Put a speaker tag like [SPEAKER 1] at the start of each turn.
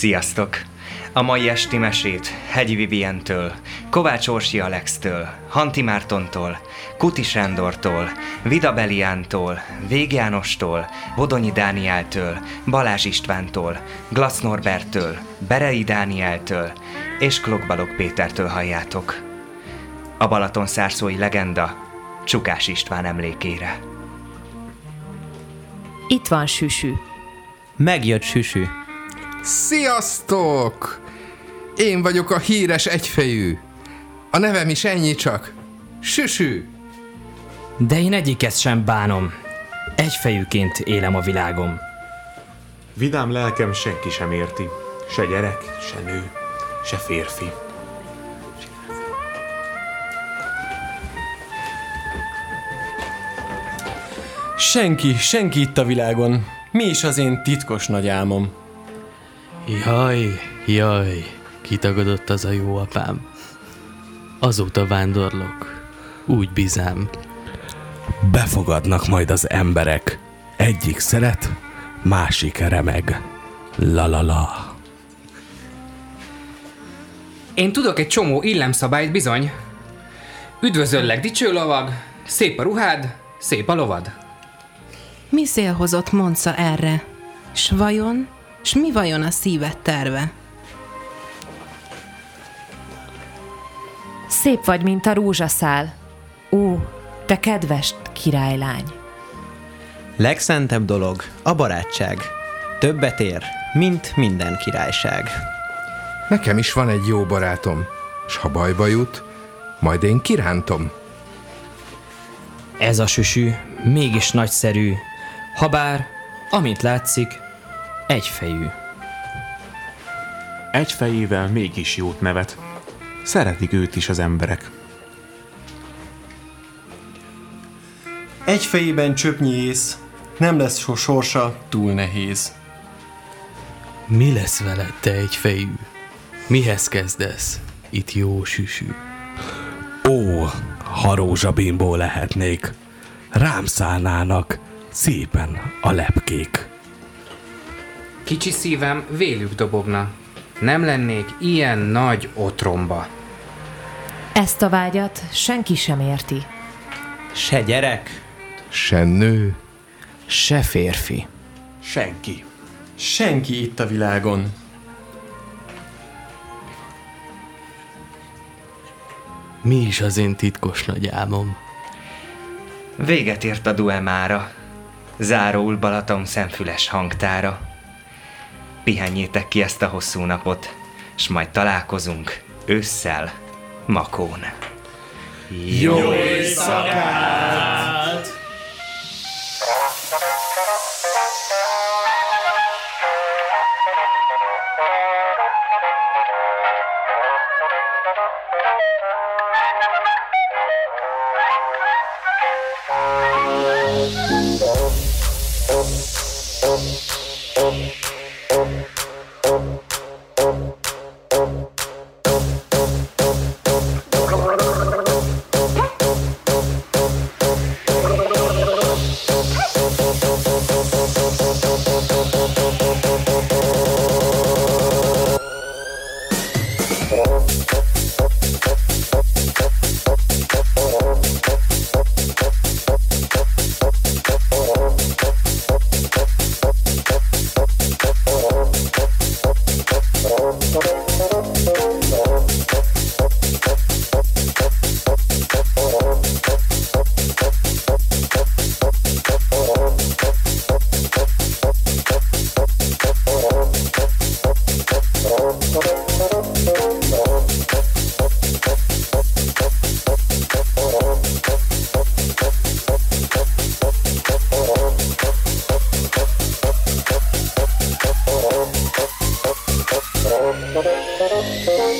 [SPEAKER 1] Sziasztok! A mai esti mesét Hegyi Vivientől, Kovács Orsi Alextől, Hanti Mártontól, Kuti Sándortól, Vida Beliántól, Vég Jánostól, Vodonyi Dánieltől, Balázs Istvántól, Glasz Norbertől, Berei Dánieltől és Klokbalog Pétertől halljátok. A Balaton szárszói legenda Csukás István emlékére.
[SPEAKER 2] Itt van Süsű.
[SPEAKER 3] Megjött Süsű.
[SPEAKER 4] Sziasztok! Én vagyok a híres egyfejű. A nevem is ennyi csak. Süsű.
[SPEAKER 5] De én egyiket sem bánom. Egyfejűként élem a világom.
[SPEAKER 6] Vidám lelkem senki sem érti. Se gyerek, se nő, se férfi.
[SPEAKER 7] Senki, senki itt a világon. Mi is az én titkos nagy álmom.
[SPEAKER 8] Jaj, jaj, kitagadott az a jó apám. Azóta vándorlok, úgy bizám.
[SPEAKER 9] Befogadnak majd az emberek. Egyik szeret, másik remeg. La la la.
[SPEAKER 10] Én tudok egy csomó illemszabályt bizony. Üdvözöllek, dicső lovag, szép a ruhád, szép a lovad.
[SPEAKER 2] Mi szél hozott Monca erre? S vajon, s mi vajon a szíved terve?
[SPEAKER 3] Szép vagy, mint a rózsaszál. Ó, te kedves királylány. Legszentebb dolog a barátság. Többet ér, mint minden királyság.
[SPEAKER 4] Nekem is van egy jó barátom, s ha bajba jut, majd én kirántom.
[SPEAKER 5] Ez a süsű mégis nagyszerű, habár, amint látszik, egyfejű.
[SPEAKER 6] Egy fejével mégis jót nevet. Szeretik őt is az emberek.
[SPEAKER 7] Egy fejében csöpnyi ész, nem lesz so sorsa túl nehéz.
[SPEAKER 8] Mi lesz veled, te egyfejű? Mihez kezdesz? Itt jó süsű.
[SPEAKER 9] Ó, ha rózsabimbó lehetnék, rám szállnának szépen a lepkék.
[SPEAKER 10] Kicsi szívem vélük dobogna. Nem lennék ilyen nagy otromba.
[SPEAKER 3] Ezt a vágyat senki sem érti. Se gyerek,
[SPEAKER 4] Se nő,
[SPEAKER 5] Se férfi.
[SPEAKER 6] Senki.
[SPEAKER 7] Senki itt a világon.
[SPEAKER 8] Mi is az én titkos nagy álmom?
[SPEAKER 1] Véget ért a duemára, zárul Balaton szemfüles hangtára. Pihenjétek ki ezt a hosszú napot, s majd találkozunk ősszel Makón. Jó